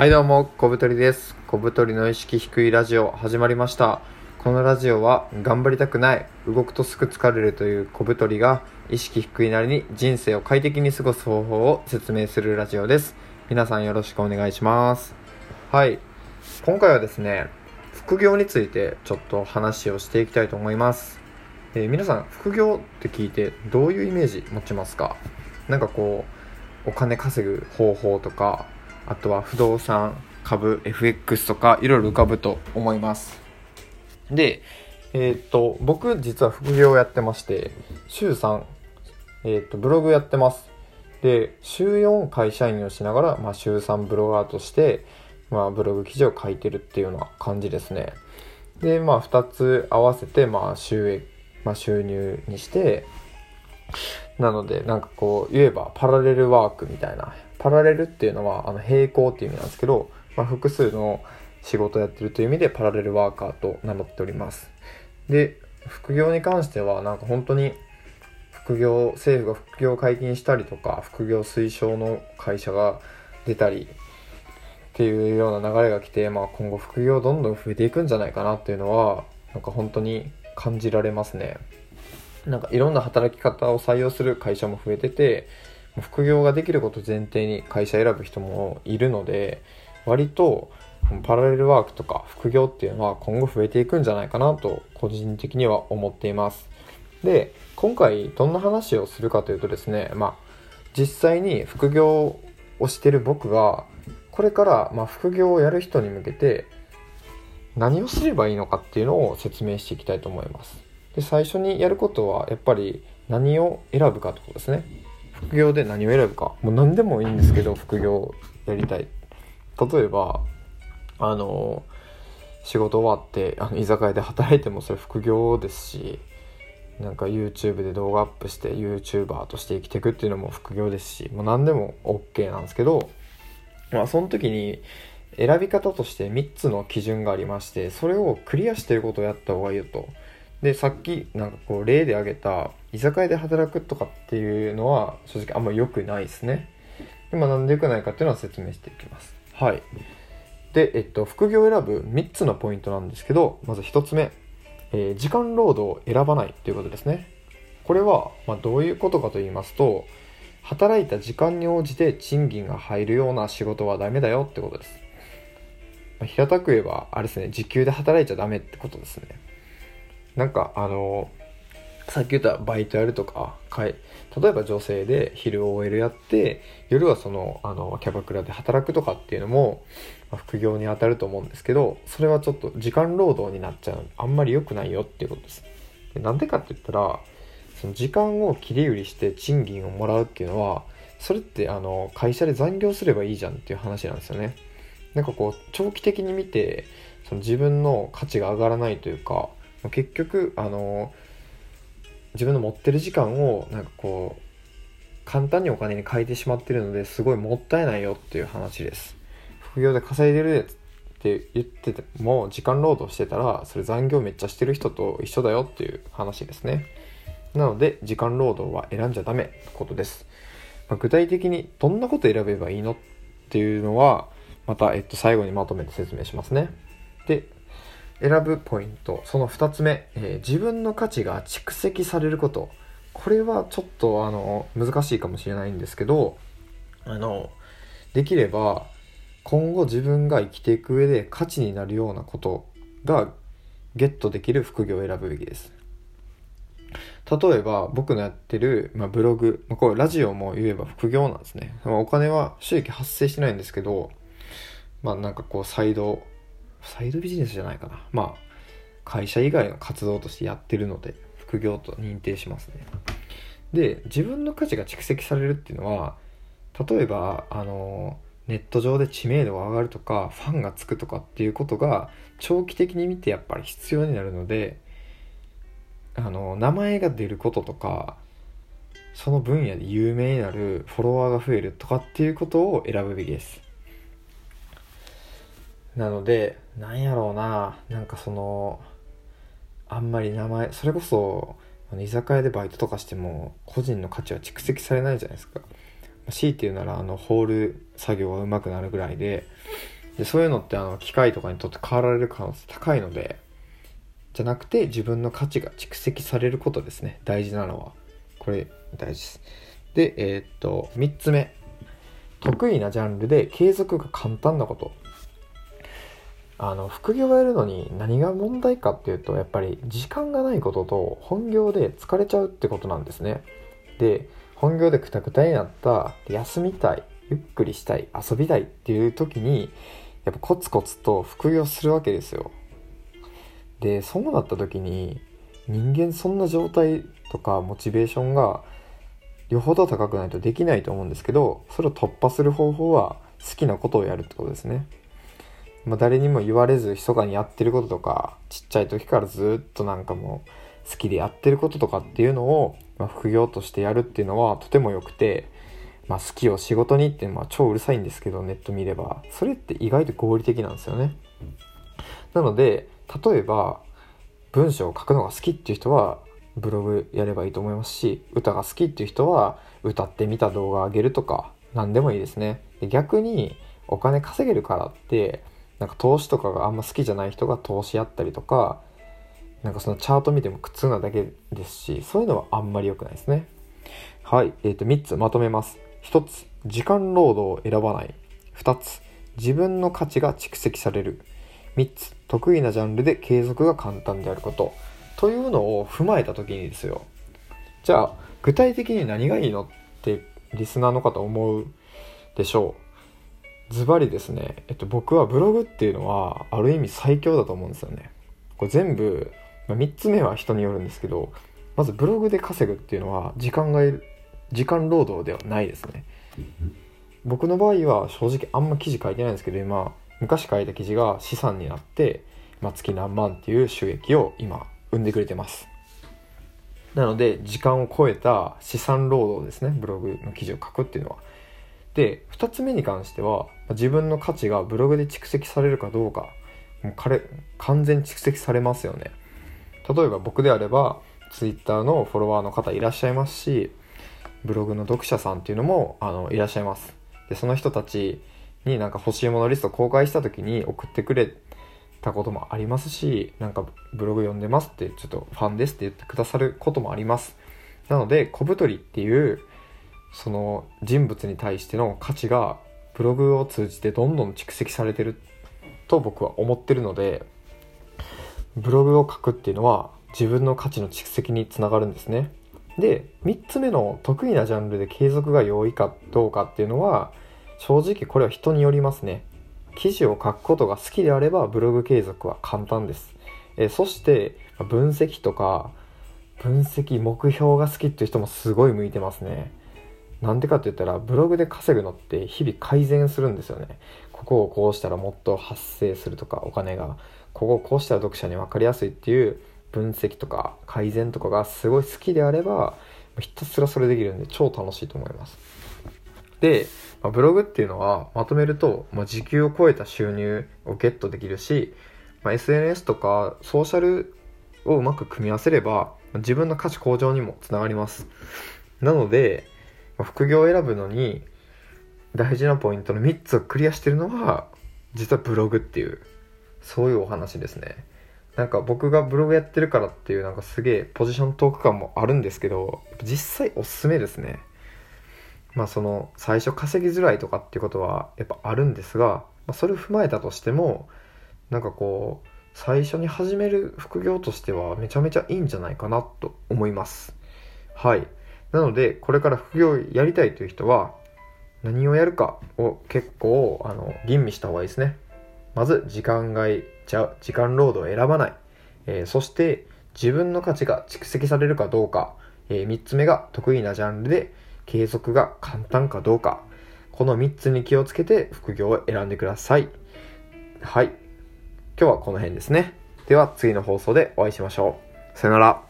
はいどうも、小太りです。小太りの意識低いラジオ始まりました。このラジオは頑張りたくない、動くとすぐ疲れるという小太りが意識低いなりに人生を快適に過ごす方法を説明するラジオです。皆さんよろしくお願いします。はい。今回はですね、副業についてちょっと話をしていきたいと思います。えー皆さん、副業って聞いてどういうイメージ持ちますか？なんかこう、お金稼ぐ方法とか、あとは不動産、株、FX とかいろいろ浮かぶと思います。で、えーっと、僕実は副業をやってまして、週3、えーっと、ブログやってます。で、週4会社員をしながら、まあ週3ブロガーとして、まあブログ記事を書いてるっていうような感じですね。で、まあ2つ合わせて、まあ収益、まあ収入にして、なので、なんかこう、言えばパラレルワークみたいな。パラレルっていうのは、あの、並行っていう意味なんですけど、まあ、複数の仕事をやってるという意味で、パラレルワーカーと名乗っております。で、副業に関しては、なんか本当に、副業、政府が副業解禁したりとか、副業推奨の会社が出たり、っていうような流れが来て、まあ今後副業どんどん増えていくんじゃないかなっていうのは、なんか本当に感じられますね。なんかいろんな働き方を採用する会社も増えてて、副業ができること前提に会社選ぶ人もいるので、割とパラレルワークとか副業っていうのは今後増えていくんじゃないかなと個人的には思っています。で、今回どんな話をするかというとですね、まあ実際に副業をしてる僕がこれからま副業をやる人に向けて何をすればいいのかっていうのを説明していきたいと思います。で最初にやることはやっぱり何を選ぶかってことですね副業で何を選ぶか。もう何でもいいんですけど副業やりたい。例えばあの仕事終わってあの居酒屋で働いてもそれ副業ですしなんか YouTube で動画アップして YouTuber として生きていくっていうのも副業ですしもう何でも OK なんですけどまあその時に選び方として3つの基準がありましてそれをクリアしてることをやった方がいいよと。でさっきなんかこう例で挙げた居酒屋で働くとかっていうのは正直あんま良くないですね。今なんで良くないかっていうのは説明していきます。はい。でえっと副業を選ぶ3つのポイントなんですけどまず1つ目、えー時間労働を選ばないっていうことですね。これは、まあ、どういうことかと言いますと働いた時間に応じて賃金が入るような仕事はダメだよってことです、まあ平たく言えばあれですね時給で働いちゃダメってことですね。なんかあのさっき言ったバイトやるとかかい例えば女性で昼 OL やって夜はそのあのキャバクラで働くとかっていうのも、ま副業に当たると思うんですけどそれはちょっと時間労働になっちゃうあんまり良くないよっていうことです。でなんでかって言ったらその時間を切り売りして賃金をもらうっていうのはそれってあの会社で残業すればいいじゃんっていう話なんですよね。なんかこう長期的に見てその自分の価値が上がらないというか結局あの自分の持ってる時間をなんかこう簡単にお金に変えてしまってるのですごいもったいないよっていう話です。副業で稼いでるって言ってても時間労働してたらそれ残業めっちゃしてる人と一緒だよっていう話ですね。なので時間労働は選んじゃダメってことです、まあ具体的にどんなこと選べばいいのっていうのはまた、えっと、最後にまとめて説明しますね。で選ぶポイント。その2つ目、えー自分の価値が蓄積されること。これはちょっとあの難しいかもしれないんですけどあのできれば今後自分が生きていく上で価値になるようなことがゲットできる副業を選ぶべきです。例えば僕のやってる、まあ、ブログ、まあ、これラジオも言えば副業なんですね、まあお金は収益発生してないんですけどまあなんかこうサイドサイドビジネスじゃないかな。まあ、会社以外の活動としてやってるので、副業と認定しますね。で、自分の価値が蓄積されるっていうのは、例えば、あの、ネット上で知名度が上がるとか、ファンがつくとかっていうことが、長期的に見てやっぱり必要になるので、あの、名前が出ることとか、その分野で有名になるフォロワーが増えるとかっていうことを選ぶべきです。なので、なんやろうな、なんかその、あんまり名前、それこそ、居酒屋でバイトとかしても、個人の価値は蓄積されないじゃないですか。強いて言うならあのホール作業が上手くなるぐらいで。でそういうのってあの機械とかにとって変わられる可能性高いのでじゃなくて自分の価値が蓄積されることですね。大事なのは。これ大事です。でえー、っと3つ目。得意なジャンルで継続が簡単なこと。あの副業をやるのに何が問題かっていうとやっぱり時間がないことと本業で疲れちゃうってことなんですね。で本業でクタクタになった休みたいゆっくりしたい遊びたいっていう時にやっぱコツコツと副業するわけですよ。でそうなった時に人間そんな状態とかモチベーションがよほど高くないとできないと思うんですけどそれを突破する方法は好きなことをやるってことですね、まあ、誰にも言われず密かにやってることとかちっちゃい時からずっとなんかもう好きでやってることとかっていうのを、まあ、副業としてやるっていうのはとても良くて、まあ、好きを仕事にってまあ超うるさいんですけどネット見れば。それって意外と合理的なんですよね。なので例えば文章を書くのが好きっていう人はブログやればいいと思いますし歌が好きっていう人は歌ってみた動画上げるとか何でもいいですね。逆にお金稼げるからってなんか投資とかがあんま好きじゃない人が投資やったりとかなんかそのチャート見ても苦痛なだけですしそういうのはあんまり良くないですね。はいえー、と3つまとめます。1つ時間労働を選ばない。2つ自分の価値が蓄積される。3つ得意なジャンルで継続が簡単であること。というのを踏まえた時にですよ。じゃあ具体的に何がいいのってリスナーの方思うでしょう。ズバリですね、えっと、僕はブログっていうのはある意味最強だと思うんですよね。これ全部、まあ、3つ目は人によるんですけどまずブログで稼ぐっていうのは時間がいる時間労働ではないですね。僕の場合は正直あんま記事書いてないんですけど今昔書いた記事が資産になって、まあ、月何万っていう収益を今生んでくれてます。なので時間を超えた資産労働ですねブログの記事を書くっていうのは。で2つ目に関しては自分の価値がブログで蓄積されるかどうかもう彼完全蓄積されますよね例えば僕であれば Twitter のフォロワーの方いらっしゃいますしブログの読者さんっていうのもあのいらっしゃいますでその人たちになんか欲しいものリスト公開した時に送ってくれたこともありますし、なんかブログ読んでますって、ちょっとファンですって言ってくださることもあります。なので、小太りっていう、その人物に対しての価値がブログを通じてどんどん蓄積されてると僕は思ってるので、ブログを書くっていうのは自分の価値の蓄積につながるんですね。で、3つ目の得意なジャンルで継続が容易かどうかっていうのは、正直これは人によりますね。記事を書くことが好きであればブログ継続は簡単です。えそして分析とか分析目標が好きっていう人もすごい向いてますね。なんでかって言ったらブログで稼ぐのって日々改善するんですよね。ここをこうしたらもっと発生するとかお金がここをこうしたら読者に分かりやすいっていう分析とか改善とかがすごい好きであればひたすらそれできるんで超楽しいと思います。で、ま、ブログっていうのはまとめると、まあ、時給を超えた収入をゲットできるし、まあ、SNS とかソーシャルをうまく組み合わせれば自分の価値向上にもつながりますなので、副業を選ぶのに大事なポイントの3つをクリアしてるのは実はブログっていうそういうお話ですね。なんか僕がブログやってるからっていうなんかすげえポジショントーク感もあるんですけど実際おすすめですね。まあその最初稼ぎづらいとかっていうことはやっぱあるんですが、まあ、それを踏まえたとしてもなんかこう最初に始める副業としてはめちゃめちゃいいんじゃないかなと思います。はい。なのでこれから副業やりたいという人は何をやるかを結構あの吟味した方がいいですねまず時間外じゃ時間労働を選ばない、えー、そして自分の価値が蓄積されるかどうか、えー、3つ目が得意なジャンルで継続が簡単かどうか、この3つに気をつけて副業を選んでください。はい。今日はこの辺ですね。では次の放送でお会いしましょう。さよなら。